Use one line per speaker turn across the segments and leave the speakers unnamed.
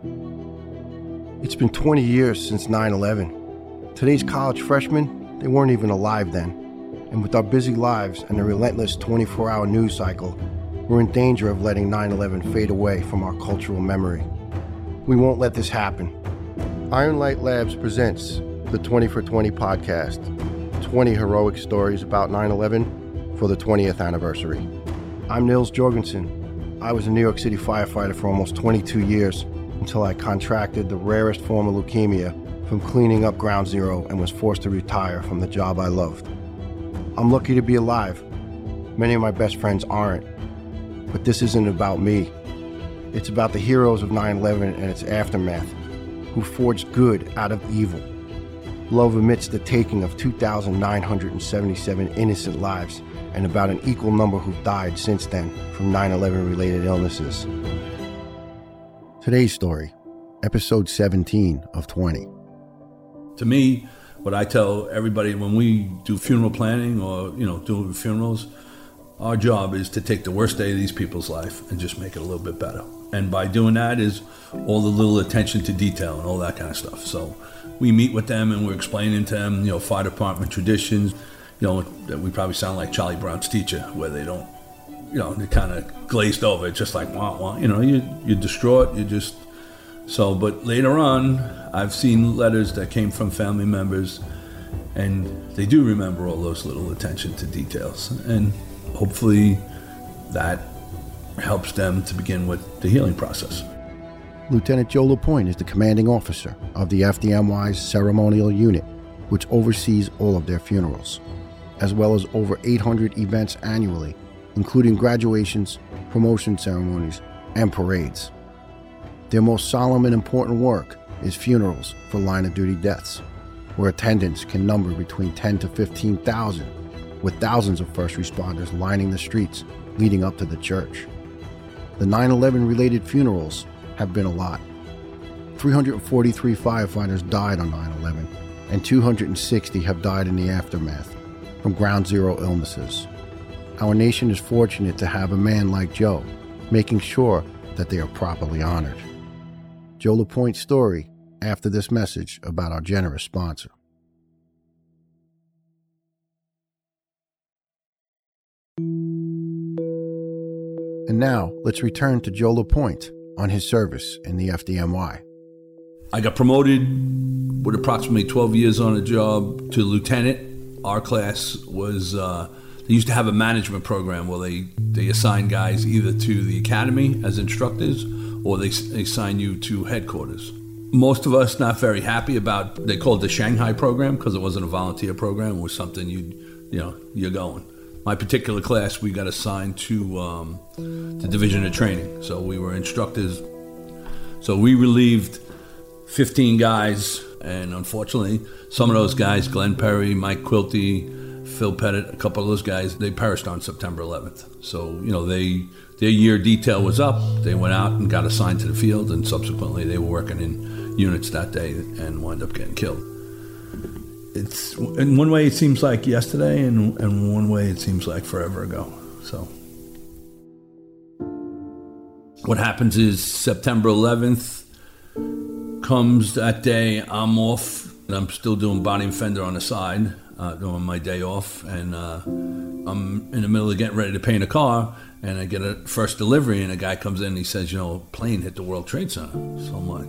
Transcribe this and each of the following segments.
It's been 20 years since 9 11. Today's college freshmen, they weren't even alive then. And with our busy lives and the relentless 24 hour news cycle, we're in danger of letting 9 11 fade away from our cultural memory. We won't let this happen. Iron Light Labs presents the 20 for 20 podcast 20 heroic stories about 9 11 for the 20th anniversary. I'm Nils Jorgensen. I was a New York City firefighter for almost 22 years until I contracted the rarest form of leukemia from cleaning up ground zero and was forced to retire from the job I loved. I'm lucky to be alive. Many of my best friends aren't. But this isn't about me. It's about the heroes of 9 11 and its aftermath, who forged good out of evil. Love amidst the taking of 2,977 innocent lives and about an equal number who've died since then from 9 11 related illnesses. Today's story, episode 17 of 20.
To me, what I tell everybody when we do funeral planning or, you know, do funerals, our job is to take the worst day of these people's life and just make it a little bit better. And by doing that is all the little attention to detail and all that kind of stuff. So we meet with them and we're explaining to them, you know, fire department traditions, you know, that we probably sound like Charlie Brown's teacher, where they don't, you know, they kind of glazed over, just like, wah, wah. you know, you, you're distraught, you just, so, but later on, I've seen letters that came from family members, and they do remember all those little attention to details. And hopefully that helps them to begin with the healing process.
Lieutenant Joe LaPointe is the commanding officer of the FDNY's ceremonial unit, which oversees all of their funerals, as well as over 800 events annually, including graduations, promotion ceremonies, and parades. Their most solemn and important work is funerals for line of duty deaths, where attendance can number between 10 to 15,000, with thousands of first responders lining the streets leading up to the church. The 9 11 related funerals have been a lot. 343 firefighters died on 9 11, and 260 have died in the aftermath from ground zero illnesses. Our nation is fortunate to have a man like Joe, making sure that they are properly honored. Joe LaPointe's story after this message about our generous sponsor. And now, let's return to Joe LaPointe on his service in the FDNY.
I got promoted with approximately 12 years on the job to lieutenant. Our class was, uh, they used to have a management program where they, they assign guys either to the academy as instructors or they, they assign you to headquarters. Most of us not very happy about, they called the Shanghai program because it wasn't a volunteer program, it was something you, you know, you're going my particular class, we got assigned to um, the division of training. So we were instructors. So we relieved 15 guys, and unfortunately, some of those guys, Glenn Perry, Mike Quilty, Phil Pettit, a couple of those guys, they perished on September 11th. So you know they their year detail was up. They went out and got assigned to the field, and subsequently they were working in units that day and wound up getting killed it's in one way it seems like yesterday, and in one way it seems like forever ago. So, what happens is September 11th comes that day. I'm off, and I'm still doing body and fender on the side, uh, doing my day off, and uh, I'm in the middle of getting ready to paint a car. And I get a first delivery, and a guy comes in and he says, You know, plane hit the World Trade Center. So I'm like,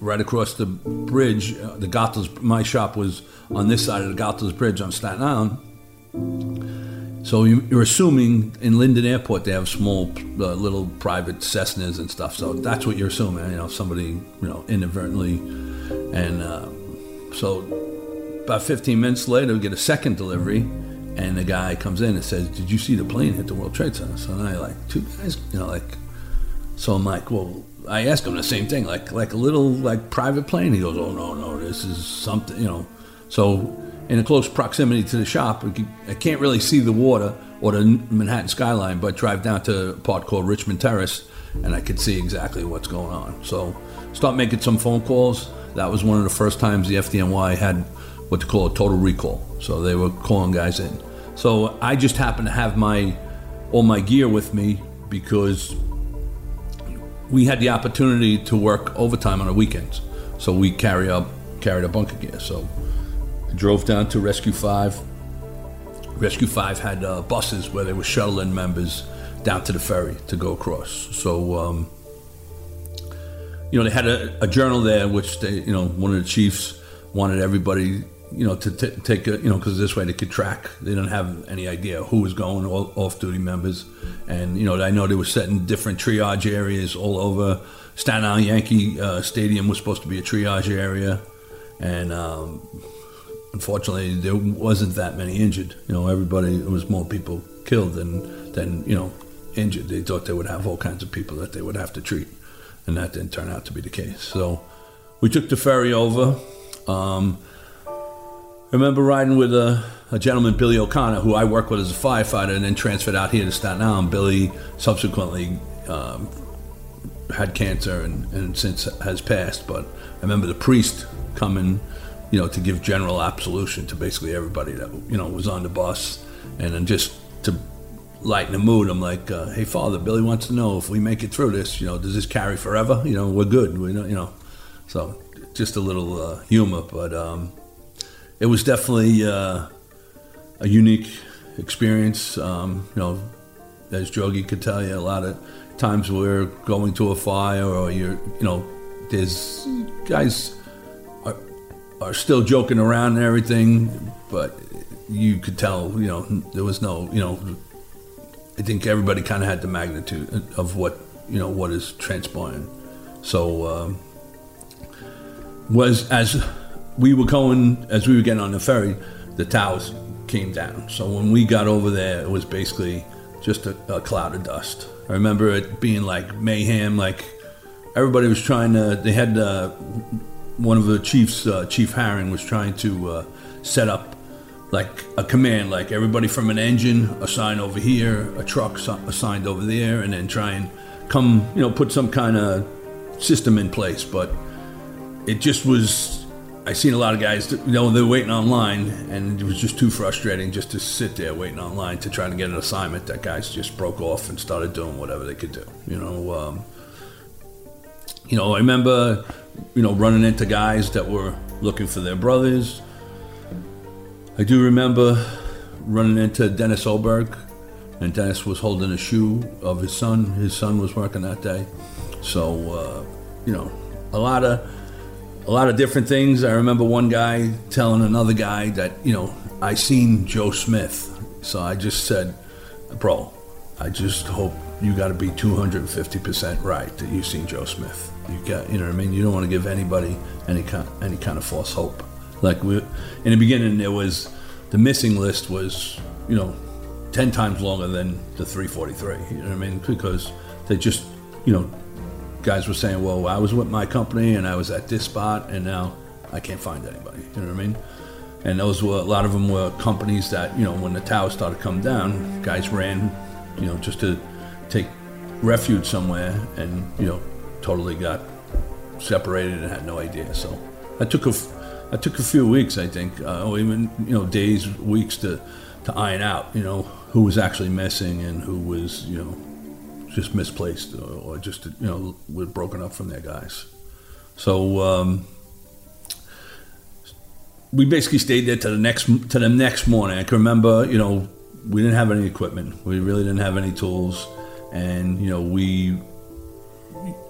right across the bridge. Uh, the Goethals, my shop was on this side of the Goethals Bridge on Staten Island. So you, are assuming in Linden Airport they have small, uh, little private Cessnas and stuff. So that's what you're assuming. You know, somebody, you know, inadvertently, and uh, so about 15 minutes later, we get a second delivery, and the guy comes in and says, "Did you see the plane hit the World Trade Center?" So I like two guys, you know, like. So I'm like, well, I asked him the same thing, like like a little like private plane. He goes, "Oh no, no, this is something," you know. So in a close proximity to the shop, I can't really see the water or the Manhattan skyline, but drive down to a part called Richmond Terrace, and I could see exactly what's going on. So start making some phone calls. That was one of the first times the FDNY had what they call a total recall. So they were calling guys in. So I just happened to have my all my gear with me because we had the opportunity to work overtime on the weekends. So we carry up carried a bunker gear. So I drove down to Rescue Five. Rescue Five had uh, buses where they were shuttling members down to the ferry to go across. So um, you know they had a, a, journal there, which they you know one of the chiefs wanted everybody you know to t- take a you know because this way they could track. They didn't have any idea who was going, all off duty members, and you know I know they were setting different triage areas all over. Staten Island Yankee uh, Stadium was supposed to be a triage area, and um, unfortunately, there wasn't that many injured. You know, everybody it was more people killed than than you know injured. They thought they would have all kinds of people that they would have to treat, and that didn't turn out to be the case. So we took the ferry over. Um, remember riding with a, a, gentleman, Billy O'Connor, who I worked with as a firefighter, and then transferred out here to Staten Island. Billy subsequently um, had cancer and, and since has passed, but I remember the priest coming, you know, to give general absolution to basically everybody that you know was on the bus, and then just to lighten the mood, I'm like, uh, "Hey, Father, Billy wants to know if we make it through this, you know, does this carry forever? You know, we're good, we you know." So just a little uh, humor, but um, it was definitely uh, a unique experience. Um, you know, as Jogi could tell you, a lot of times we're going to a fire or you're, you know, there's guys are, are still joking around and everything, but you could tell, you know, there was no, you know, I think everybody kind of had the magnitude of what, you know, what is transpiring. So, um, was as we were going, as we were getting on the ferry, the towers came down. So when we got over there, it was basically just a, a cloud of dust. I remember it being like mayhem, like everybody was trying to. They had uh, one of the chiefs, uh, Chief Herring, was trying to uh, set up like a command, like everybody from an engine assigned over here, a truck assigned over there, and then try and come, you know, put some kind of system in place. But it just was I seen a lot of guys, you know, they're waiting online, and it was just too frustrating just to sit there waiting online to try to get an assignment. That guys just broke off and started doing whatever they could do. You know, um, you know, I remember, you know, running into guys that were looking for their brothers. I do remember running into Dennis Oberg, and Dennis was holding a shoe of his son. His son was working that day, so uh, you know, a lot of a lot of different things. I remember one guy telling another guy that, you know, I seen Joe Smith. So I just said, bro, I just hope you got to be 250% right that you've seen Joe Smith. You got, you know what I mean? You don't want to give anybody any kind, any kind of false hope. Like we, in the beginning, there was the missing list was, you know, 10 times longer than the 343. You know what I mean? Because they just, you know, guys were saying, well, I was with my company and I was at this spot and now I can't find anybody. You know what I mean? And those were, a lot of them were companies that, you know, when the towers started to come down, guys ran, you know, just to take refuge somewhere and, you know, totally got separated and had no idea. So I took a, I took a few weeks, I think, uh, or even, you know, days, weeks to, to iron out, you know, who was actually missing and who was, you know, just misplaced or, just you know were broken up from their guys. So um, we basically stayed there to the next to the next morning. I can remember, you know, we didn't have any equipment. We really didn't have any tools, and you know we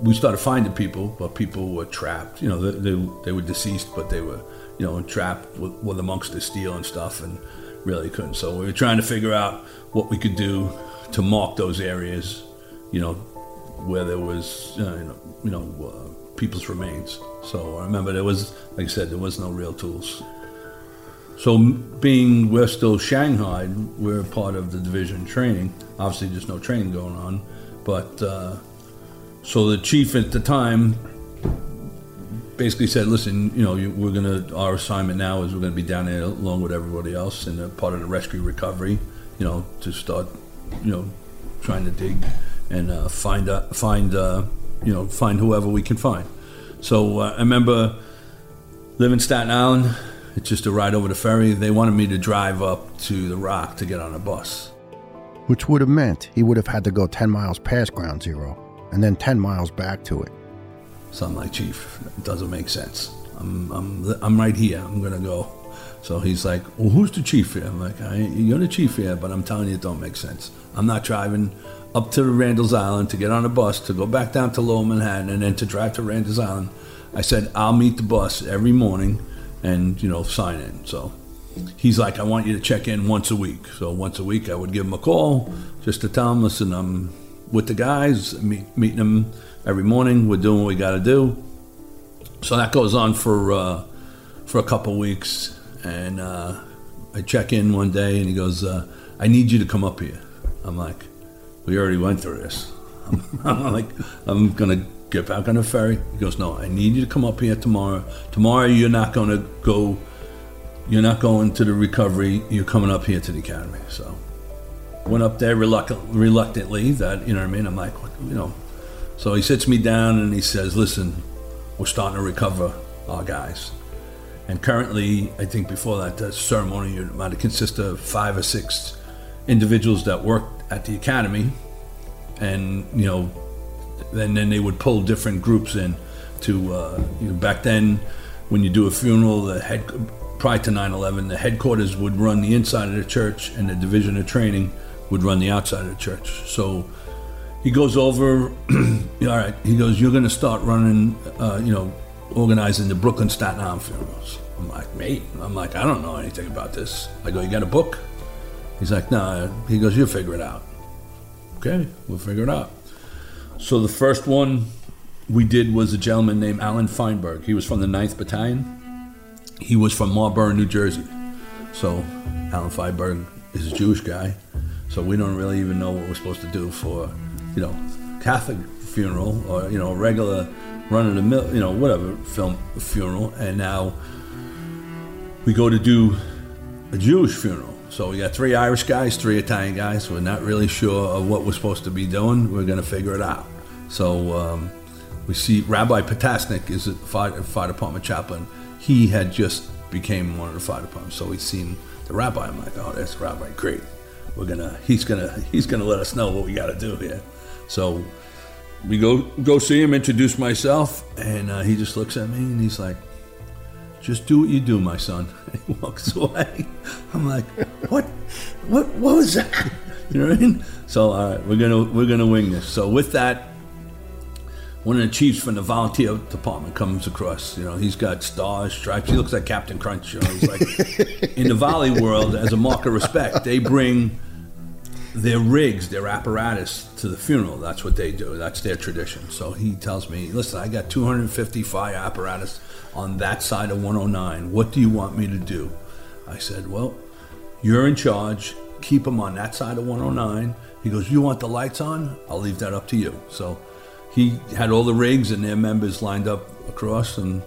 we started finding people, but people were trapped. You know, they, they, they were deceased, but they were you know trapped with, with amongst the steel and stuff, and really couldn't. So we were trying to figure out what we could do to mark those areas you know, where there was, uh, you know, uh, people's remains. So I remember there was, like I said, there was no real tools. So being we're still Shanghai, we're part of the division training. Obviously, there's no training going on, but uh, so the chief at the time basically said, "Listen, you know, we're gonna our assignment now is we're gonna be down there along with everybody else and part of the rescue recovery, you know, to start, you know, trying to dig and uh, find uh, find uh, you know find whoever we can find. So uh, I remember living in Staten Island. It's just a ride over the ferry. They wanted me to drive up to the Rock to get on a bus,
which would have meant he would have had to go ten miles past Ground Zero. and then 10 miles back to it.
So I'm like, Chief, it doesn't make sense. I'm, I'm, I'm right here. I'm going to go. So he's like, Well, who's the chief here? I'm like, You're the chief here, but I'm telling you, it don't make sense. I'm not driving up to Randall's Island to get on a bus to go back down to Lower Manhattan and then to drive to Randall's Island. I said, I'll meet the bus every morning and, you know, sign in. So he's like, I want you to check in once a week. So once a week, I would give him a call just to tell him, listen, I'm with the guys, meet, meeting them every morning. We're doing what we got to do. So that goes on for uh, for a couple weeks, and uh, I check in one day, and he goes, uh, "I need you to come up here." I'm like, "We already went through this." I'm like, "I'm gonna get back on the ferry." He goes, "No, I need you to come up here tomorrow. Tomorrow, you're not gonna go." You're not going to the recovery. You're coming up here to the academy. So, went up there reluctant, reluctantly. That you know what I mean. I'm like, you know. So he sits me down and he says, "Listen, we're starting to recover our guys. And currently, I think before that ceremony, it might have consisted of five or six individuals that worked at the academy, and you know, and then they would pull different groups in to uh, you know, back then when you do a funeral, the head prior to 9/11, the headquarters would run the inside of the church, and the division of training would run the outside of the church. So he goes over. all right, he goes, "You're going to start running, uh, you know, organizing the Brooklyn Staten Island funerals." I'm like, "Mate," I'm like, "I don't know anything about this." I go, "You got a book?" He's like, "No." Nah. He goes, "You'll figure it out." Okay, we'll figure it out. So the first one we did was a gentleman named Alan Feinberg. He was from the 9th Battalion. He was from Marlboro, New Jersey. So Alan Feinberg is a Jewish guy. So we don't really even know what we're supposed to do for you know, Catholic funeral or you know, regular run of the mill, you know, whatever film funeral, and now we go to do a Jewish funeral. So we got three Irish guys, three Italian guys. We're not really sure of what we're supposed to be doing. We're going to figure it out. So um, we see Rabbi Potasnik is a fire, fire department chaplain. He had just became one of the fire departments. So we seen the rabbi. I'm like, oh, that's Rabbi, great. We're gonna, he's gonna, he's gonna let us know what we got to do here. So we go go see him, introduce myself, and uh, he just looks at me and he's like, "Just do what you do, my son." And he walks away. I'm like, "What? What? What was that?" You know what I mean? So all right, we're gonna we're gonna wing this. So with that, one of the chiefs from the volunteer department comes across. You know, he's got stars, stripes. He looks like Captain Crunch. You know, he's like in the volley world, as a mark of respect, they bring their rigs, their apparatus to the funeral. That's what they do. That's their tradition. So he tells me, listen, I got 250 fire apparatus on that side of 109. What do you want me to do? I said, well, you're in charge. Keep them on that side of 109. He goes, you want the lights on? I'll leave that up to you. So he had all the rigs and their members lined up across, and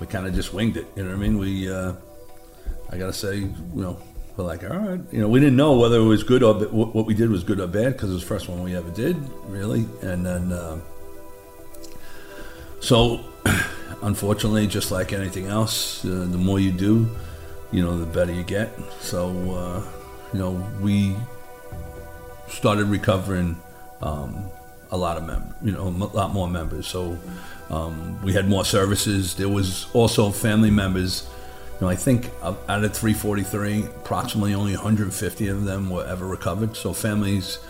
we kind of just winged it. You know what I mean? We, uh, I gotta say, you know, we're like, all right, you know, we didn't know whether it was good or what we did was good or bad because it was the first one we ever did, really. And then, uh, so unfortunately, just like anything else, uh, the more you do, you know, the better you get. So, uh, you know, we started recovering um, a lot of members, you know, a lot more members. So um, we had more services. There was also family members you know, I think out of 343, approximately only 150 of them were ever recovered. So families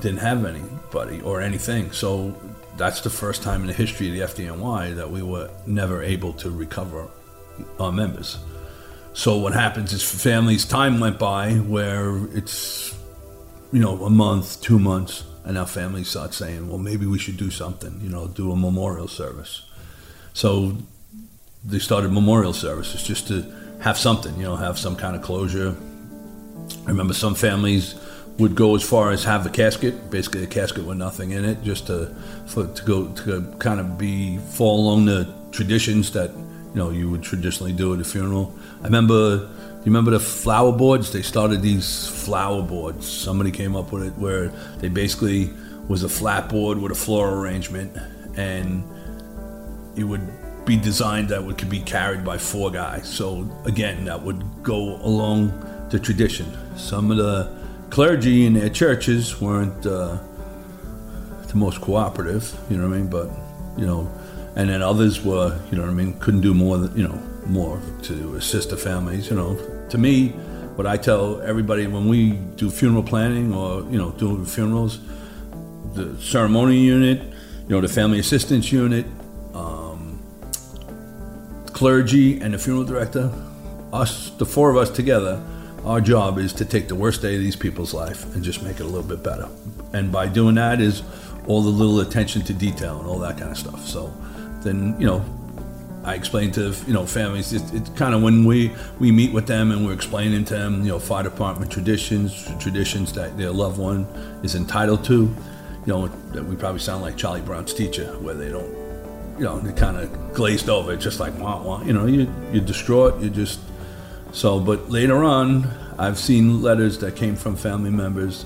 didn't have anybody or anything. So that's the first time in the history of the FDNY that we were never able to recover our members. So what happens is families, time went by where it's, you know, a month, two months, and our families start saying, well, maybe we should do something, you know, do a memorial service. So they started memorial services just to have something, you know, have some kind of closure. I remember some families would go as far as have a casket, basically a casket with nothing in it, just to for, to go to kind of be fall along the traditions that you know you would traditionally do at a funeral. I remember, you remember the flower boards? They started these flower boards. Somebody came up with it where they basically was a flat board with a floral arrangement, and it would be designed that would could be carried by four guys. So again, that would go along the tradition. Some of the clergy in their churches weren't uh, the most cooperative. You know what I mean? But you know, and then others were, you know what I mean, couldn't do more, than, you know, more to assist the families. You know, to me, what I tell everybody when we do funeral planning or you know doing funerals, the ceremony unit, you know, the family assistance unit, um, clergy, and the funeral director, us, the four of us together, our job is to take the worst day of these people's life and just make it a little bit better. And by doing that is all the little attention to detail and all that kind of stuff. So then, you know, I explain to you know families. It's, it's kind of when we we meet with them and we're explaining to them, you know, fire department traditions, traditions that their loved one is entitled to. You know, that we probably sound like Charlie Brown's teacher, where they don't, you know, they kind of glazed over, just like wah wah. You know, you you're distraught. You just so. But later on, I've seen letters that came from family members,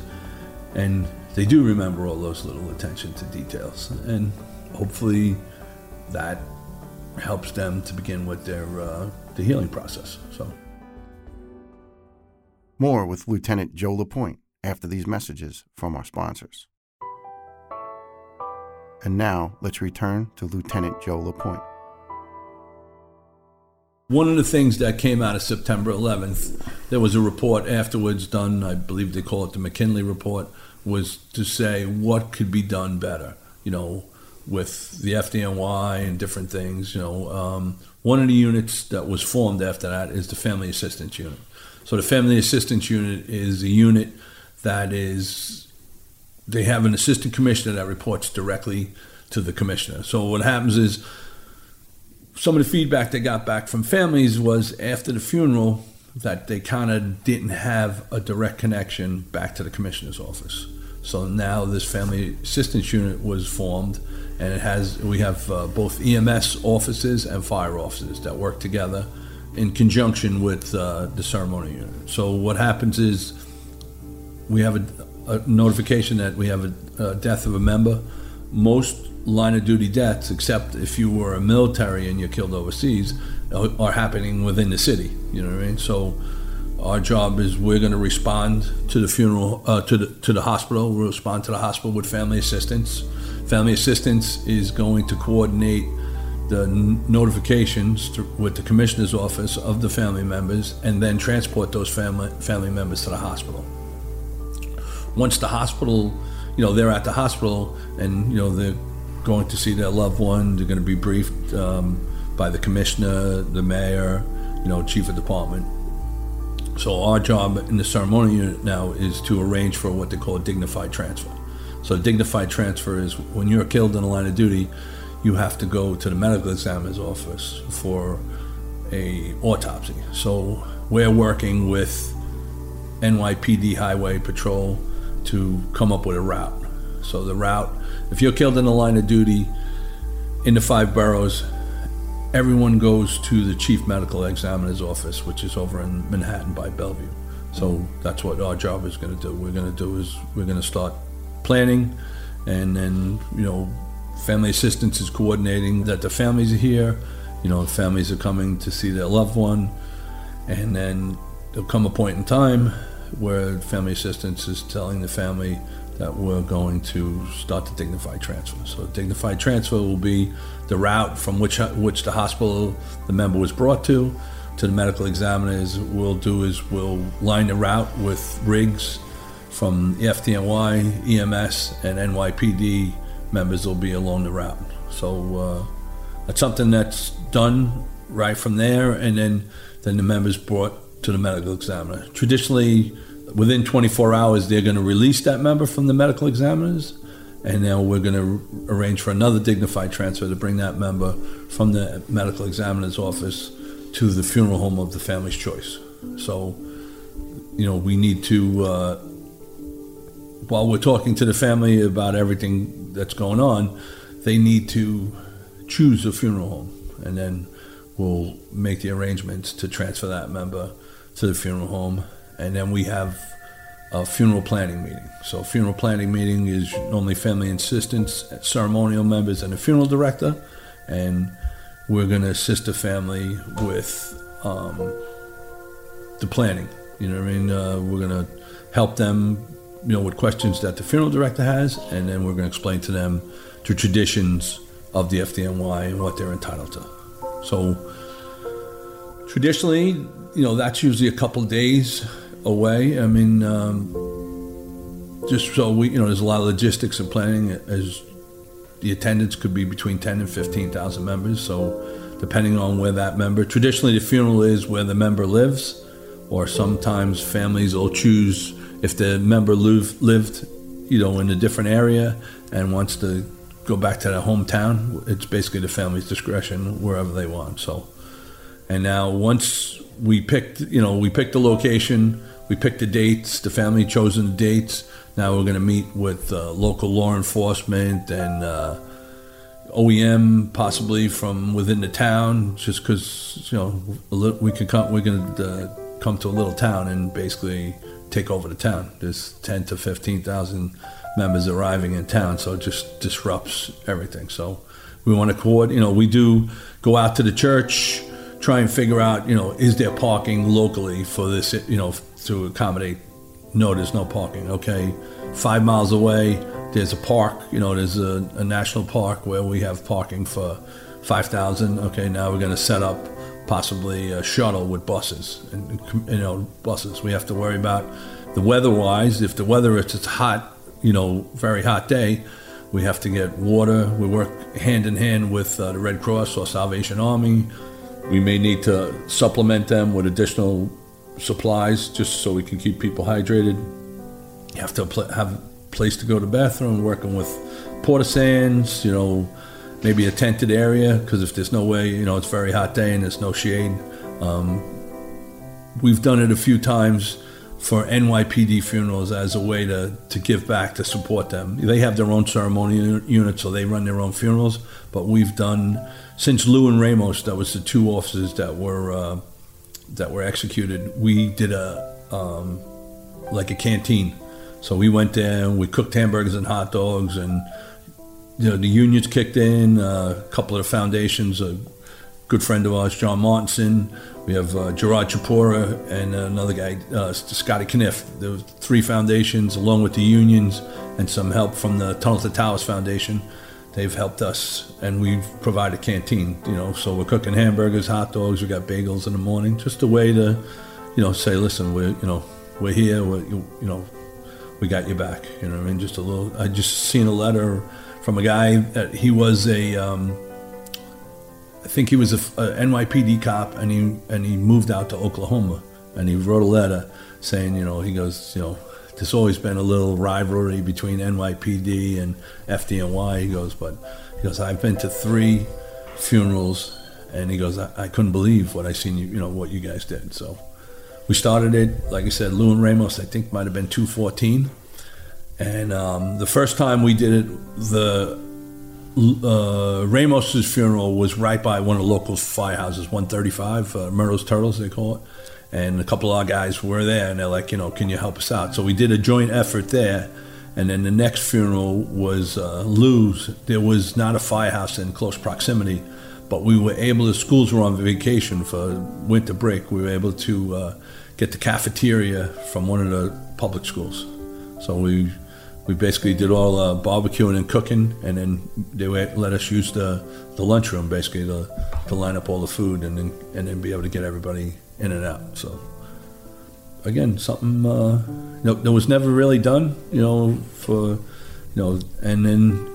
and they do remember all those little attention to details, and hopefully that helps them to begin with their uh, the healing process. So,
more with Lieutenant Joe Lapointe after these messages from our sponsors. And now let's return to Lieutenant Joe Lapointe.
One of the things that came out of September 11th, there was a report afterwards done, I believe they call it the McKinsey report, was to say what could be done better. You know, with the FDNY and different things. You know, um, one of the units that was formed after that is the Family Assistance Unit. So the Family Assistance Unit is a unit that is they have an assistant commissioner that reports directly to the commissioner. So what happens is some of the feedback they got back from families was after the funeral that they kind of didn't have a direct connection back to the commissioner's office. So now this family assistance unit was formed and it has we have uh, both EMS offices and fire offices that work together in conjunction with uh, the ceremony unit. So what happens is we have a, a notification that we have a, a, death of a member. Most line of duty deaths, except if you were a military and you're killed overseas, are, are happening within the city. You know what I mean? So our job is we're going to respond to the funeral uh, to the to the hospital. We'll respond to the hospital with family assistance Family Assistance is going to coordinate the notifications to, with the commissioner's office of the family members and then transport those family, family members to the hospital. Once the hospital, you know, they're at the hospital and, you know, they're going to see their loved one, they're going to be briefed um, by the commissioner, the mayor, you know, chief of department. So our job in the ceremony unit now is to arrange for what they call a dignified transfer. So dignified transfer is when you're killed in the line of duty, you have to go to the medical examiner's office for a autopsy. So we're working with NYPD Highway Patrol to come up with a route. So the route, if you're killed in the line of duty in the five boroughs, everyone goes to the chief medical examiner's office, which is over in Manhattan by Bellevue. So that's what our job is going to do. We're going to do is we're going to start planning, and then you know, family assistance is coordinating that the families are here. You know, families are coming to see their loved one, and then there'll come a point in time where family assistance is telling the family that we're going to start the dignified transfer. So dignified transfer will be the route from which which the hospital the member was brought to to the medical examiners. We'll do is we'll line the route with rigs from FDNY, EMS, and NYPD members will be along the route. So uh, that's something that's done right from there, and then then the members brought to the medical examiner. Traditionally, within 24 hours, they're going to release that member from the medical examiners, and now we're going to arrange for another dignified transfer to bring that member from the medical examiner's office to the funeral home of the family's choice. So, you know, we need to. Uh, while we're talking to the family about everything that's going on, they need to choose a funeral home, and then we'll make the arrangements to transfer that member to the funeral home, and then we have a funeral planning meeting. So, funeral planning meeting is normally family assistants, ceremonial members, and a funeral director, and we're going to assist the family with um, the planning. You know what I mean? Uh, we're going to help them you know, with questions that the funeral director has, and then we're going to explain to them the traditions of the FDNY and what they're entitled to. So traditionally, you know, that's usually a couple days away. I mean, um, just so we, you know, there's a lot of logistics and planning as the attendance could be between 10 and 15,000 members. So depending on where that member, traditionally the funeral is where the member lives, or sometimes families will choose if the member live, lived, you know, in a different area and wants to go back to their hometown. It's basically the family's discretion wherever they want. So, and now once we picked, you know, we picked the location, we picked the dates, the family chosen the dates. Now we're going to meet with uh, local law enforcement and uh, OEM, possibly from within the town, just because you know we can come, we can uh, come to a little town and basically take over the town. There's ten to fifteen thousand members arriving in town, so it just disrupts everything. So we want to coordinate. You know, we do go out to the church, try and figure out, you know, is there parking locally for this, you know, to accommodate. No, there's no parking. Okay, five miles away, there's a park. You know, there's a, a national park where we have parking for five thousand. Okay, now we're going to set up possibly a shuttle with buses and you know buses. We have to worry about the weather-wise. If the weather is hot, you know, very hot day, we have to get water. We work hand in hand with uh, the Red Cross or Salvation Army. We may need to supplement them with additional supplies just so we can keep people hydrated. You have to have a place to go to bathroom, working with porta sands, you know, maybe a tented area because if there's no way, you know, it's very hot day and there's no shade. Um, we've done it a few times for NYPD funerals as a way to, to give back to support them. They have their own ceremonial unit, so they run their own funerals. But we've done since Liu and Ramos, that was the two officers that were uh, that were executed. We did a um, like a canteen, so we went there and we cooked hamburgers and hot dogs, and you know the unions kicked in. Uh, a couple of the foundations, a good friend of ours, John Martinson we have uh, Gerard Chapora and another guy, uh, Scotty Kniff. There were three foundations, along with the unions and some help from the Tunnel to Towers Foundation. They've helped us, and we've provided canteen. You know, so we're cooking hamburgers, hot dogs. We got bagels in the morning, just a way to, you know, say, listen, we're you know, we're here. We're, you know, we got you back. You know, I mean, just a little. I just seen a letter from a guy that he was a. Um, I think he was a, a, NYPD cop, and he and he moved out to Oklahoma, and he wrote a letter saying, you know, he goes, you know, there's always been a little rivalry between NYPD and FDNY. He goes, but he goes, I've been to three funerals, and he goes, I, I couldn't believe what I seen you, you know, what you guys did. So we started it, like I said, Liu and Ramos, I think might have been 214. And um, the first time we did it, the uh, Ramos's funeral was right by one of the local firehouses, 135, uh, Murrow's Turtles, they call it. And a couple of our guys were there, and they're like, you know, can you help us out? So we did a joint effort there. And then the next funeral was uh, Liu's. There was not a firehouse in close proximity, but we were able The schools were on vacation for winter break. We were able to uh, get the cafeteria from one of the public schools. So we we basically did all uh, barbecuing and cooking, and then they let us use the, the lunchroom basically to, to line up all the food and then and then be able to get everybody in and out. So again, something uh, you know, that was never really done, you know, for you know, and then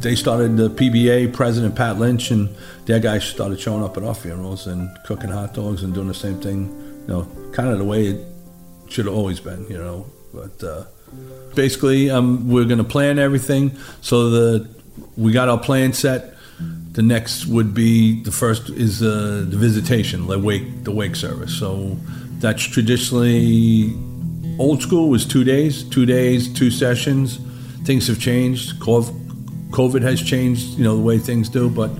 they started the PBA president Pat Lynch and their guys started showing up at our funerals and cooking hot dogs and doing the same thing, you know, kind of the way it should have always been, you know, but. Uh, Basically, um, we're going to plan everything so that we got our plan set. The next would be the first is uh, the visitation, the wake, the wake service. So that's traditionally old school was two days, two days, two sessions. Things have changed. COVID has changed, you know, the way things do, but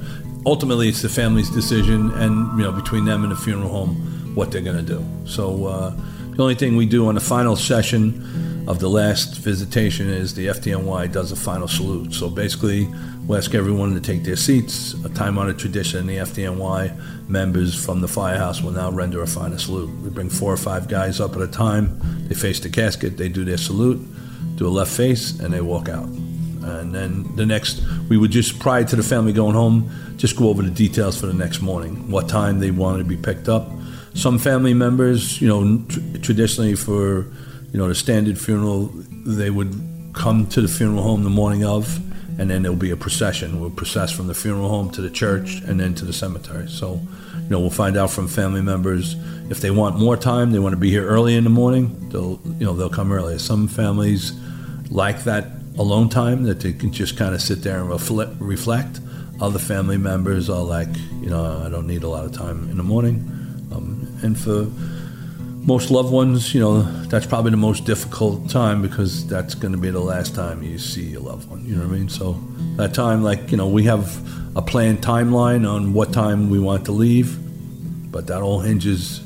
ultimately it's the family's decision and, you know, between them and the funeral home, what they're going to do. So uh, the only thing we do on the final session of the last visitation is the FDNY does a final salute. So basically, we ask everyone to take their seats. A time honored tradition, the FDNY members from the firehouse will now render a final salute. We bring four or five guys up at a time. They face the casket, they do their salute, do a left face, and they walk out. And then the next, we would just, prior to the family going home, just go over the details for the next morning, what time they wanted to be picked up. Some family members, you know, tr- traditionally for you know, the standard funeral, they would come to the funeral home the morning of, and then there'll be a procession. We'll process from the funeral home to the church and then to the cemetery. So, you know, we'll find out from family members if they want more time, they want to be here early in the morning. They'll, you know, they'll come early. Some families like that alone time that they can just kind of sit there and reflect. Other family members are like, you know, I don't need a lot of time in the morning. Um, and for most loved ones, you know, that's probably the most difficult time because that's going to be the last time you see your loved one. You know what I mean? So that time, like, you know, we have a planned timeline on what time we want to leave, but that all hinges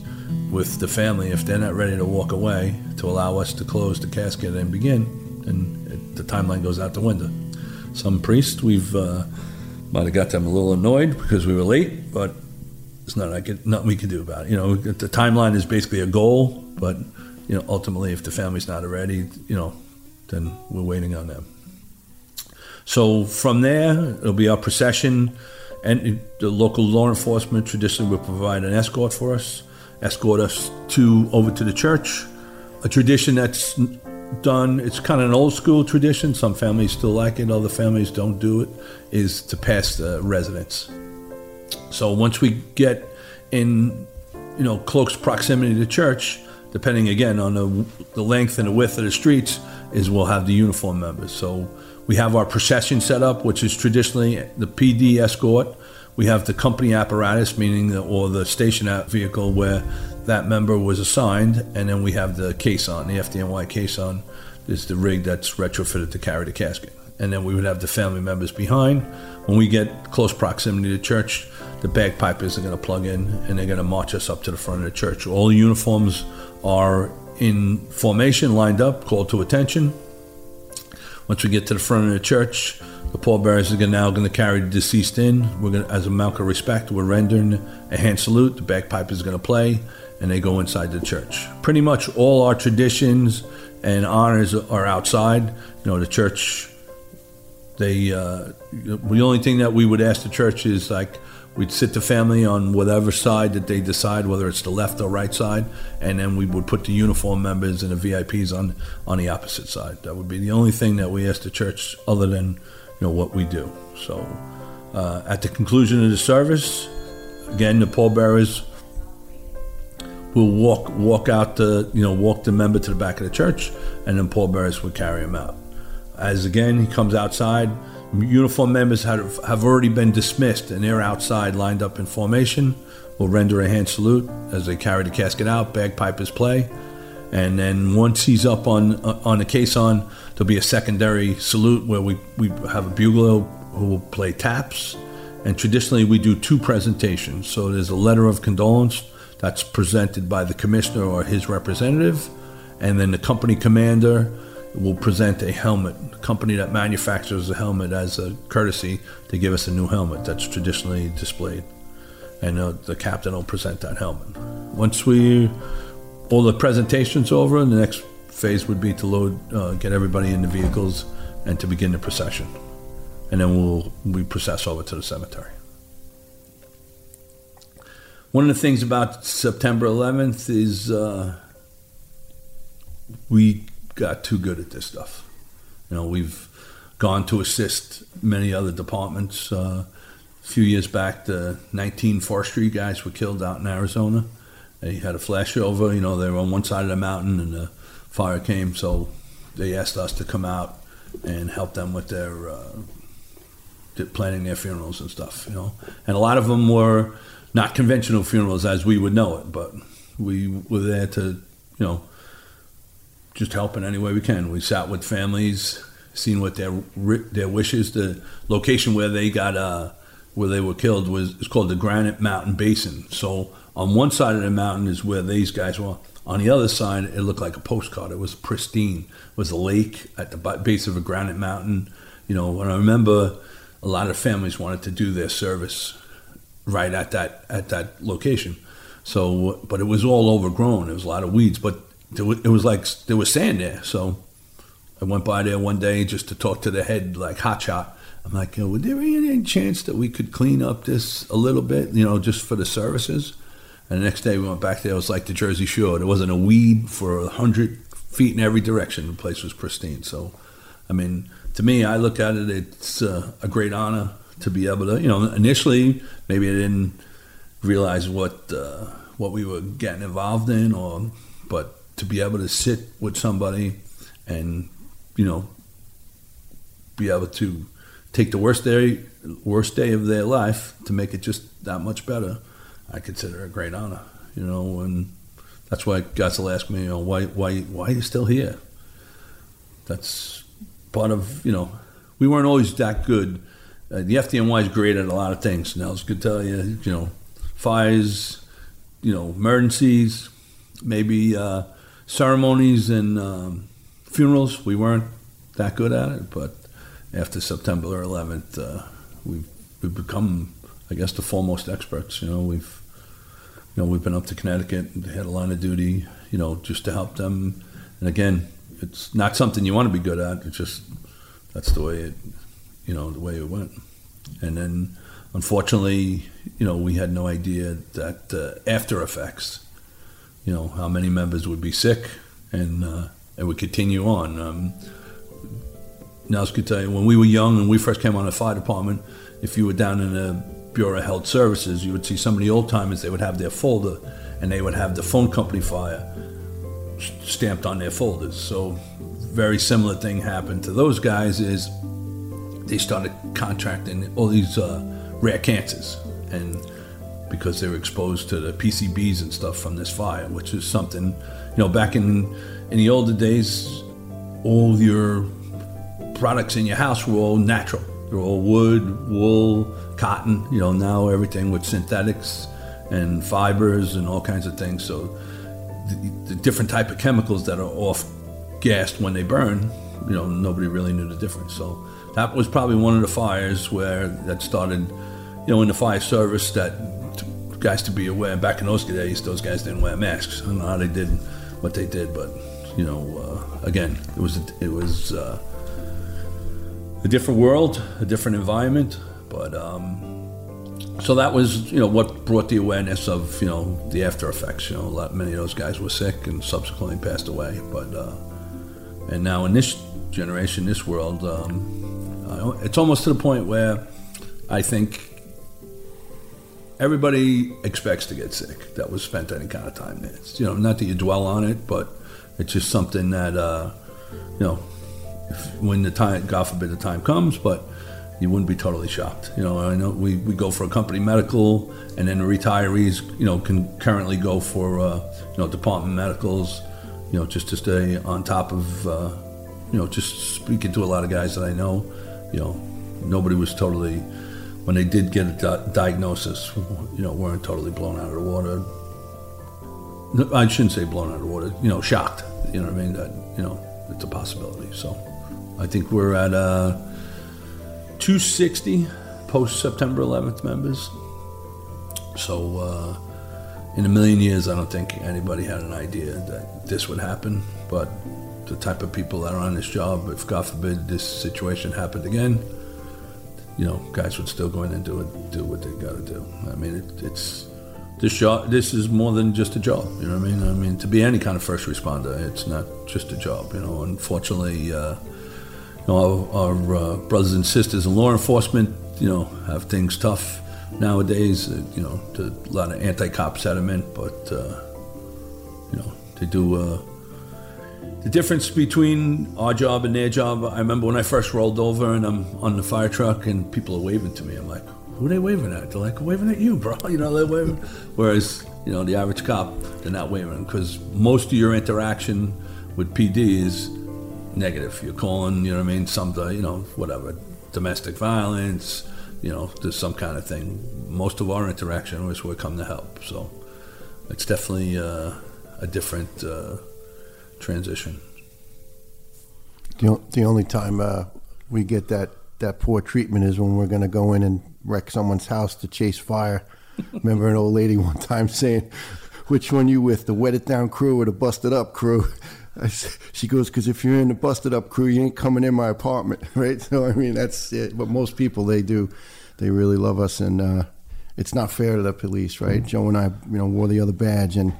with the family. If they're not ready to walk away to allow us to close the casket and begin, and the timeline goes out the window. Some priests, we've uh, might have got them a little annoyed because we were late, but there's nothing, nothing we can do about it. You know, the timeline is basically a goal, but you know, ultimately, if the family's not ready, you know, then we're waiting on them. So from there, it'll be our procession, and the local law enforcement traditionally will provide an escort for us, escort us to over to the church. A tradition that's done. It's kind of an old school tradition. Some families still like it. Other families don't do it. Is to pass the residence. So once we get in, you know, close proximity to church, depending again on the, the length and the width of the streets, is we'll have the uniform members. So we have our procession set up, which is traditionally the PD escort. We have the company apparatus, meaning the, or the station vehicle where that member was assigned, and then we have the caisson, the FDNY caisson, is the rig that's retrofitted to carry the casket. And then we would have the family members behind. When we get close proximity to church, the bagpipers are going to plug in and they're going to march us up to the front of the church. All the uniforms are in formation, lined up, called to attention. Once we get to the front of the church, the pallbearers are now going to carry the deceased in. We're going to, as a mark of respect, we're rendering a hand salute. The bagpipe is going to play, and they go inside the church. Pretty much all our traditions and honors are outside. You know, the church. They uh, the only thing that we would ask the church is like We'd sit the family on whatever side that they decide, whether it's the left or right side, and then we would put the uniform members and the VIPs on on the opposite side. That would be the only thing that we ask the church, other than you know what we do. So, uh, at the conclusion of the service, again, the pallbearers will walk walk out the you know walk the member to the back of the church, and then pallbearers would carry him out. As again, he comes outside Uniform members have, have already been dismissed and they're outside lined up in formation. We'll render a hand salute as they carry the casket out, bagpipers play. And then once he's up on uh, on the caisson, there'll be a secondary salute where we, we have a bugler who will play taps. And traditionally, we do two presentations. So there's a letter of condolence that's presented by the commissioner or his representative, and then the company commander will present a helmet company that manufactures the helmet as a courtesy to give us a new helmet that's traditionally displayed. And uh, the captain will present that helmet. Once we, all the presentations over, the next phase would be to load, uh, get everybody in the vehicles and to begin the procession. And then we'll we process over to the cemetery. One of the things about September 11th is uh, we got too good at this stuff. You know, we've gone to assist many other departments. Uh, a few years back, the 19 forestry guys were killed out in Arizona. They had a flashover. You know, they were on one side of the mountain, and the fire came. So they asked us to come out and help them with their uh, planning their funerals and stuff. You know, and a lot of them were not conventional funerals as we would know it, but we were there to, you know, just helping any way we can. We sat with families, seen what their their wishes. The location where they got uh, where they were killed was it's called the Granite Mountain Basin. So on one side of the mountain is where these guys were. On the other side, it looked like a postcard. It was pristine. It was a lake at the base of a granite mountain. You know, and I remember a lot of families wanted to do their service right at that at that location. So, but it was all overgrown. There was a lot of weeds, but was, it was like there was sand there. So, I went by there one day just to talk to the head like hotshot. I'm like, would there be any chance that we could clean up this a little bit, you know, just for the services? And the next day we went back there. It was like the Jersey Shore. There wasn't a weed for a hundred feet in every direction. The place was pristine. So, I mean, to me, I look at it. It's uh, a great honor to be able to, you know, initially maybe I didn't realize what uh, what we were getting involved in, or but to be able to sit with somebody and you know be able to take the worst day worst day of their life to make it just that much better, I consider a great honor. You know, and that's why guys will ask me, you know, why why why are you still here? That's part of you know, we weren't always that good uh, the FDNY is great at a lot of things. Nils could tell you, you know, fires, you know, emergencies, maybe uh, ceremonies and um, funerals. We weren't that good at it, but after September 11th, uh, we've we've become, I guess, the foremost experts. You know, we've you know we've been up to Connecticut, and had a line of duty, you know, just to help them. And again, it's not something you want to be good at. It's just that's the way it you know, the way it went. And then, unfortunately, you know, we had no idea that uh, after effects, you know, how many members would be sick and uh, it would continue on. Um, now, I could tell you, when we were young and we first came on the fire department, if you were down in the Bureau of Health Services, you would see some of the old timers, they would have their folder and they would have the phone company fire stamped on their folders. So, very similar thing happened to those guys is they started contracting all these uh, rare cancers, and because they were exposed to the PCBs and stuff from this fire, which is something, you know, back in in the older days, all your products in your house were all natural. They're all wood, wool, cotton. You know, now everything with synthetics and fibers and all kinds of things. So the, the different type of chemicals that are off gassed when they burn, you know, nobody really knew the difference. So that was probably one of the fires where that started, you know, in the fire service that guys to be aware. Back in those days, those guys didn't wear masks. I don't know how they did what they did, but you know, uh, again, it was it was uh, a different world, a different environment, but. Um, so that was, you know, what brought the awareness of, you know, the after effects. You know, a lot, many of those guys were sick and subsequently passed away. But, uh, and now in this generation, this world, um, it's almost to the point where I think everybody expects to get sick that was spent any kind of time. It's, you know, not that you dwell on it, but it's just something that, uh, you know, if, when the time, God forbid the time comes, but you wouldn't be totally shocked. You know, I know we, we go for a company medical, and then the retirees, you know, can currently go for, uh, you know, department medicals, you know, just to stay on top of, uh, you know, just speaking to a lot of guys that I know you know, nobody was totally, when they did get a di- diagnosis, you know, weren't totally blown out of the water. I shouldn't say blown out of the water, you know, shocked. You know what I mean? That, you know, it's a possibility. So I think we're at uh, 260 post September 11th members. So uh, in a million years, I don't think anybody had an idea that this would happen. But the type of people that are on this job. If God forbid this situation happened again, you know, guys would still go in and do it, do what they got to do. I mean, it, it's this job. This is more than just a job. You know what I mean? I mean, to be any kind of first responder, it's not just a job. You know, unfortunately, uh, you know, our, our uh, brothers and sisters in law enforcement, you know, have things tough nowadays. Uh, you know, a lot of anti-cop sentiment, but uh, you know, they do uh, the difference between our job and their job, I remember when I first rolled over and I'm on the fire truck and people are waving to me. I'm like, who are they waving at? They're like, waving at you, bro. You know, they're waving. Whereas, you know, the average cop, they're not waving because most of your interaction with PD is negative. You're calling, you know what I mean, some, you know, whatever, domestic violence, you know, there's some kind of thing. Most of our interaction is we come to help. So it's definitely, uh, a different uh, transition.
The, the only time uh, we get that, that poor treatment is when we're going to go in and wreck someone's house to chase fire. Remember an old lady one time saying, "Which one you with, the wet it down crew or the busted up crew?" she goes, "Because if you're in the busted up crew, you ain't coming in my apartment, right?" So I mean, that's it. But most people they do, they really love us, and uh, it's not fair to the police, right? Joe and I, you know, wore the other badge, and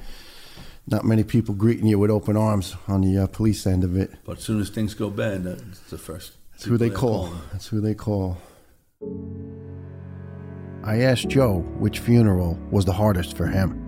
not many people greeting you with open arms on the uh, police end of it.
But as soon as things go bad, that's the first.
That's who they call. That's who they call. I asked Joe which funeral was the hardest for him.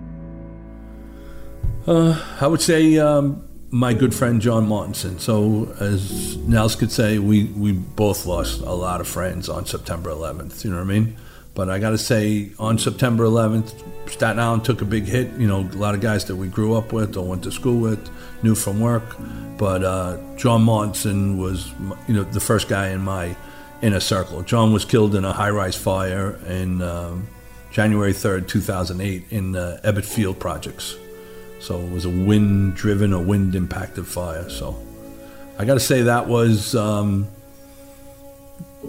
Uh, I would say um, my good friend John Martinson. So, as Nils could say, we, we both lost a lot of friends on September 11th. You know what I mean? But I got to say, on September 11th, Staten Island took a big hit. You know, a lot of guys that we grew up with or went to school with, knew from work. But uh, John Monson was, you know, the first guy in my inner circle. John was killed in a high-rise fire in um, January 3rd, 2008, in uh, Ebbets Field projects. So it was a wind-driven or wind-impacted fire. So I got to say that was, um,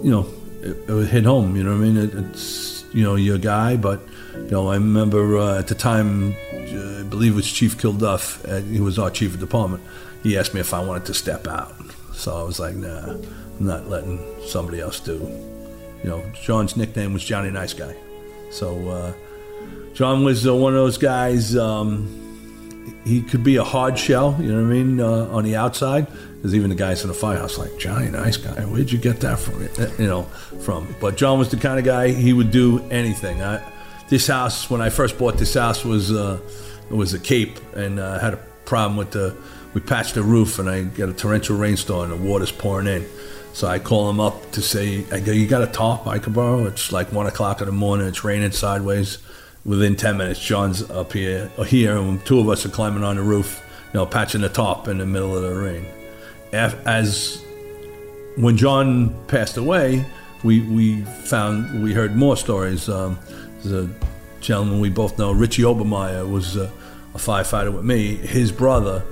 you know, it, it hit home. You know what I mean? It, it's you know your guy, but you know I remember uh, at the time, uh, I believe it was Chief Kilduff. Uh, he was our chief of department. He asked me if I wanted to step out. So I was like, Nah, I'm not letting somebody else do. You know, John's nickname was Johnny Nice Guy. So uh, John was uh, one of those guys. Um, he could be a hard shell, you know what I mean, uh, on the outside. Because even the guys in the firehouse, like Johnny, nice guy. Where'd you get that from? You know, from. But John was the kind of guy he would do anything. I, this house, when I first bought this house, was uh, it was a cape, and uh, had a problem with the. We patched the roof, and I got a torrential rainstorm, and the water's pouring in. So I call him up to say, I go, you got a top I can borrow? It's like one o'clock in the morning. It's raining sideways. Within ten minutes, John's up here, here, and two of us are climbing on the roof, you know, patching the top in the middle of the rain as when John passed away, we we found we heard more stories. Um, a gentleman we both know, Richie Obermeyer, was a, a firefighter with me. His brother,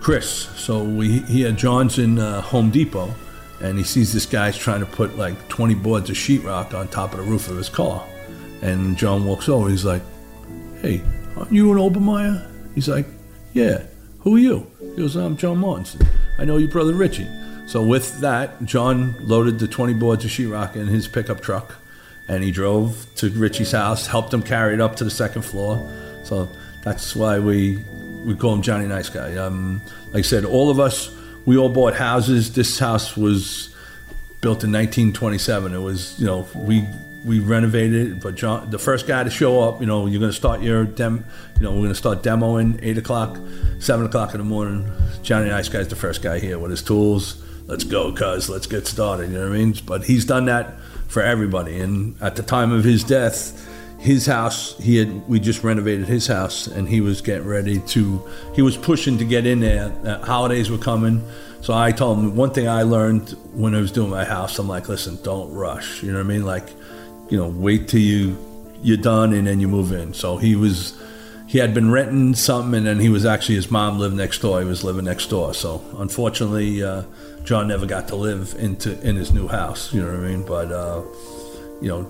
Chris. So we he had John's in uh, Home Depot, and he sees this guy's trying to put like 20 boards of sheetrock on top of the roof of his car, and John walks over. He's like, "Hey, aren't you an Obermeyer?" He's like, "Yeah." Who are you? He goes, I'm John Martinson. I know your brother Richie. So with that, John loaded the 20 boards of sheetrock in his pickup truck, and he drove to Richie's house, helped him carry it up to the second floor. So that's why we we call him Johnny Nice Guy. Um, like I said, all of us, we all bought houses. This house was built in 1927. It was, you know, we we renovated it, but John, the first guy to show up, you know, you're going to start your dem, you know, we're going to start demoing eight o'clock, seven o'clock in the morning. Johnny Nice Guy's the first guy here with his tools. Let's go, cuz let's get started. You know what I mean? But he's done that for everybody. And at the time of his death, his house, he had we just renovated his house, and he was getting ready to. He was pushing to get in there. Uh, holidays were coming. So I told him one thing I learned when I was doing my house. I'm like, listen, don't rush. You know what I mean? Like, you know, wait till you you're done and then you move in. So he was he had been renting something and then he was actually his mom lived next door. He was living next door. So unfortunately, uh, John never got to live into in his new house. You know what I mean? But uh, you know,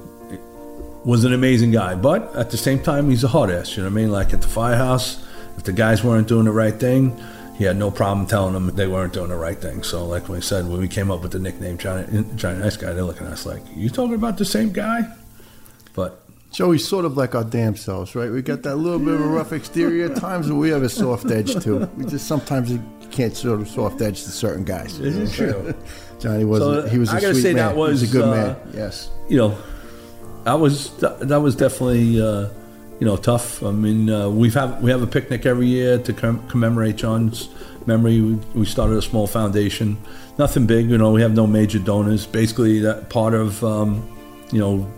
was an amazing guy. But at the same time, he's a hard ass. You know what I mean? Like at the firehouse, if the guys weren't doing the right thing. He had no problem telling them they weren't doing the right thing. So, like we said, when we came up with the nickname Johnny, Johnny Nice Guy, they're looking at us like, "You talking about the same guy?" But
Joey's sort of like our damn selves, right? We got that little bit of a rough exterior at times, but we have a soft edge too. We just sometimes you can't sort of soft edge to certain guys.
This is true.
Johnny was so, he was a I gotta sweet say man. That was, was a good uh, man. Yes.
You know, that was that was definitely uh, you know tough. I mean, uh, we've have we have a picnic every year to com- commemorate John's memory. We, we, started a small foundation, nothing big. You know, we have no major donors. Basically, that part of um, you know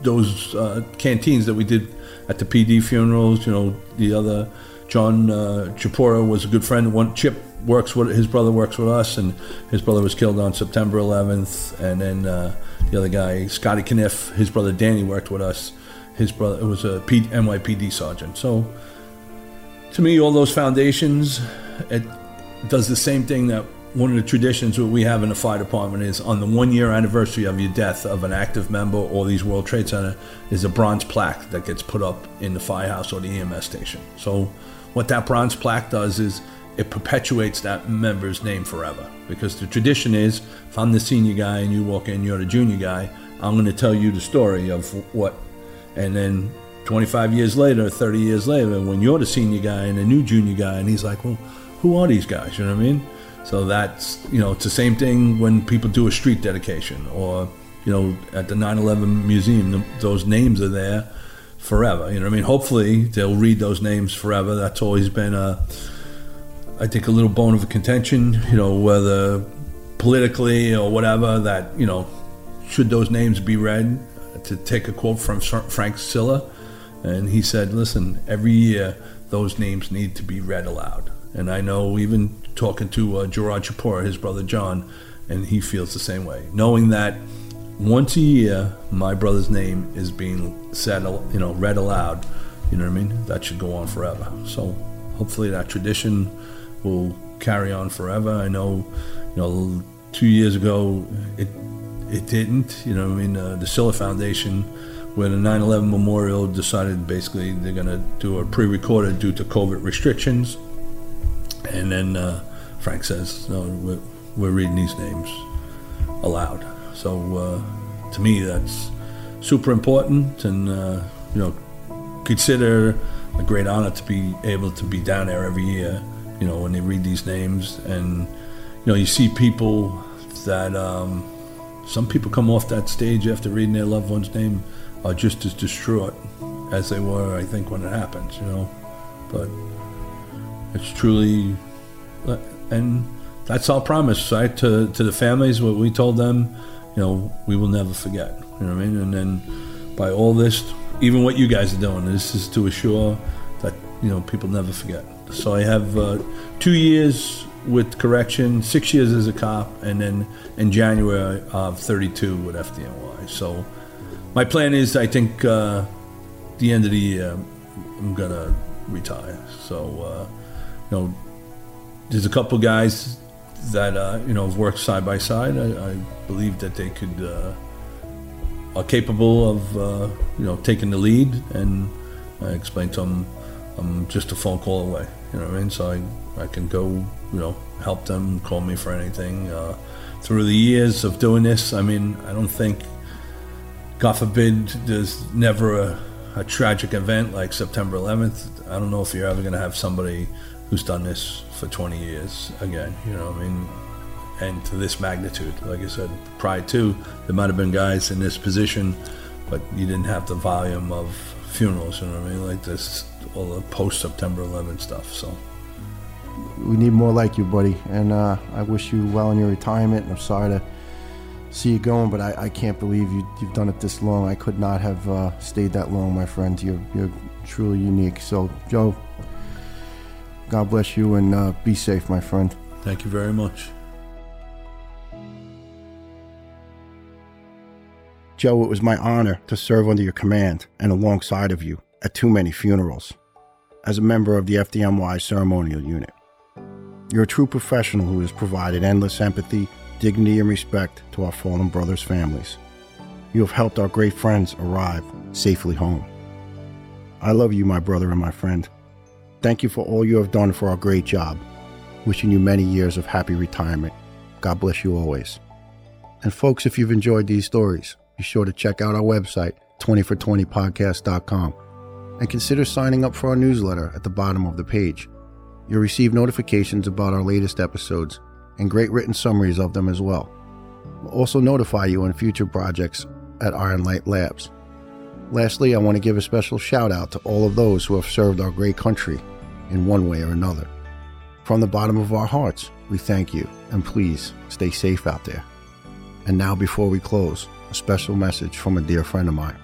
those uh, canteens that we did at the PD funerals. You know, the other John uh, Chipura was a good friend. One Chip works with his brother works with us, and his brother was killed on September 11th. And then uh, the other guy, Scotty Kniff, his brother Danny worked with us. His brother it was a P- NYPD sergeant. So to me, all those foundations, it does the same thing that one of the traditions that we have in the fire department is on the one year anniversary of your death of an active member or these World Trade Center is a bronze plaque that gets put up in the firehouse or the EMS station. So what that bronze plaque does is it perpetuates that member's name forever. Because the tradition is if I'm the senior guy and you walk in, you're the junior guy, I'm going to tell you the story of what, and then 25 years later, 30 years later, when you're the senior guy and the new junior guy, and he's like, well, who are these guys? You know what I mean? So that's, you know, it's the same thing when people do a street dedication or, you know, at the 9 11 museum, those names are there forever. You know what I mean? Hopefully they'll read those names forever. That's always been a, I think, a little bone of contention, you know, whether politically or whatever, that, you know, should those names be read? To take a quote from Frank Siller, and he said, listen, every year those names need to be read aloud. And I know even talking to uh, Gerard Chipura, his brother John, and he feels the same way. Knowing that once a year my brother's name is being said, you know, read aloud, you know what I mean? That should go on forever. So hopefully that tradition will carry on forever. I know, you know, two years ago it it didn't. You know, I mean, uh, the Siller Foundation, when the 9/11 memorial decided basically they're going to do a pre-recorded due to COVID restrictions, and then uh, Frank says, "No, we're, we're, reading these names aloud." So uh, to me, that's super important, and uh, you know, consider a great honor to be able to be down there every year. You know, when they read these names, and you know, you see people that. Um, some people come off that stage after reading their loved one's name are just as distraught as they were, I think, when it happens, you know. But it's truly, and that's our promise, right, to, to the families, what we told them, you know, we will never forget, you know what I mean? And then by all this, even what you guys are doing, this is to assure that, you know, people never forget. So I have uh, two years with correction, six years as a cop, and then in January of 32 with FDNY. So my plan is, I think, uh, the end of the year, I'm gonna retire. So, uh, you know, there's a couple guys that uh, you know have worked side by side. I, I believe that they could uh, are capable of uh, you know taking the lead, and I explained to them I'm just a phone call away. You know what I mean? So I, I can go, you know, help them, call me for anything. Uh, through the years of doing this, I mean, I don't think, God forbid, there's never a, a tragic event like September 11th. I don't know if you're ever going to have somebody who's done this for 20 years again. You know, I mean, and to this magnitude. Like I said, prior to, there might have been guys in this position, but you didn't have the volume of funerals. You know what I mean? Like this all the post September 11 stuff. So
we need more like you, buddy. And uh, I wish you well in your retirement. I'm sorry to see you going, but I, I can't believe you, have done it this long. I could not have uh, stayed that long, my friend. You're, you're truly unique. So, Joe, God bless you and uh, be safe, my friend.
Thank you very much.
Joe, it was my honor to serve under your command and alongside of you at too many funerals as a member of the FDNY ceremonial unit. You're a true professional who has provided endless empathy, dignity, and respect to our fallen brothers' families. You have helped our great friends arrive safely home. I love you, my brother and my friend. Thank you for all you have done for our great job. Wishing you many years of happy retirement. God bless you always. And folks, if you've enjoyed these stories, be sure to check out our website, 20for20podcast.com and consider signing up for our newsletter at the bottom of the page. You'll receive notifications about our latest episodes and great written summaries of them as well. We'll also notify you on future projects at Iron Light Labs. Lastly, I want to give a special shout out to all of those who have served our great country in one way or another. From the bottom of our hearts, we thank you and please stay safe out there. And now, before we close, a special message from a dear friend of mine.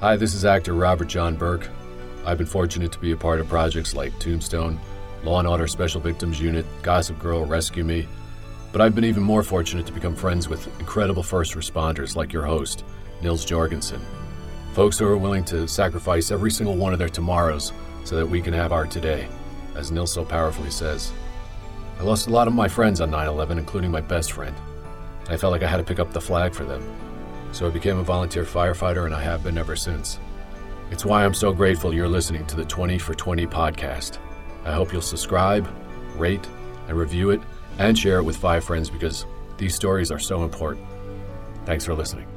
Hi, this is actor Robert John Burke. I've been fortunate to be a part of projects like Tombstone, Law and Order Special Victims Unit, Gossip Girl, Rescue Me, but I've been even more fortunate to become friends with incredible first responders like your host, Nils Jorgensen. Folks who are willing to sacrifice every single one of their tomorrows so that we can have our today, as Nils so powerfully says. I lost a lot of my friends on 9 11, including my best friend. I felt like I had to pick up the flag for them. So I became a volunteer firefighter, and I have been ever since. It's why I'm so grateful you're listening to the 20 for 20 podcast. I hope you'll subscribe, rate, and review it, and share it with five friends because these stories are so important. Thanks for listening.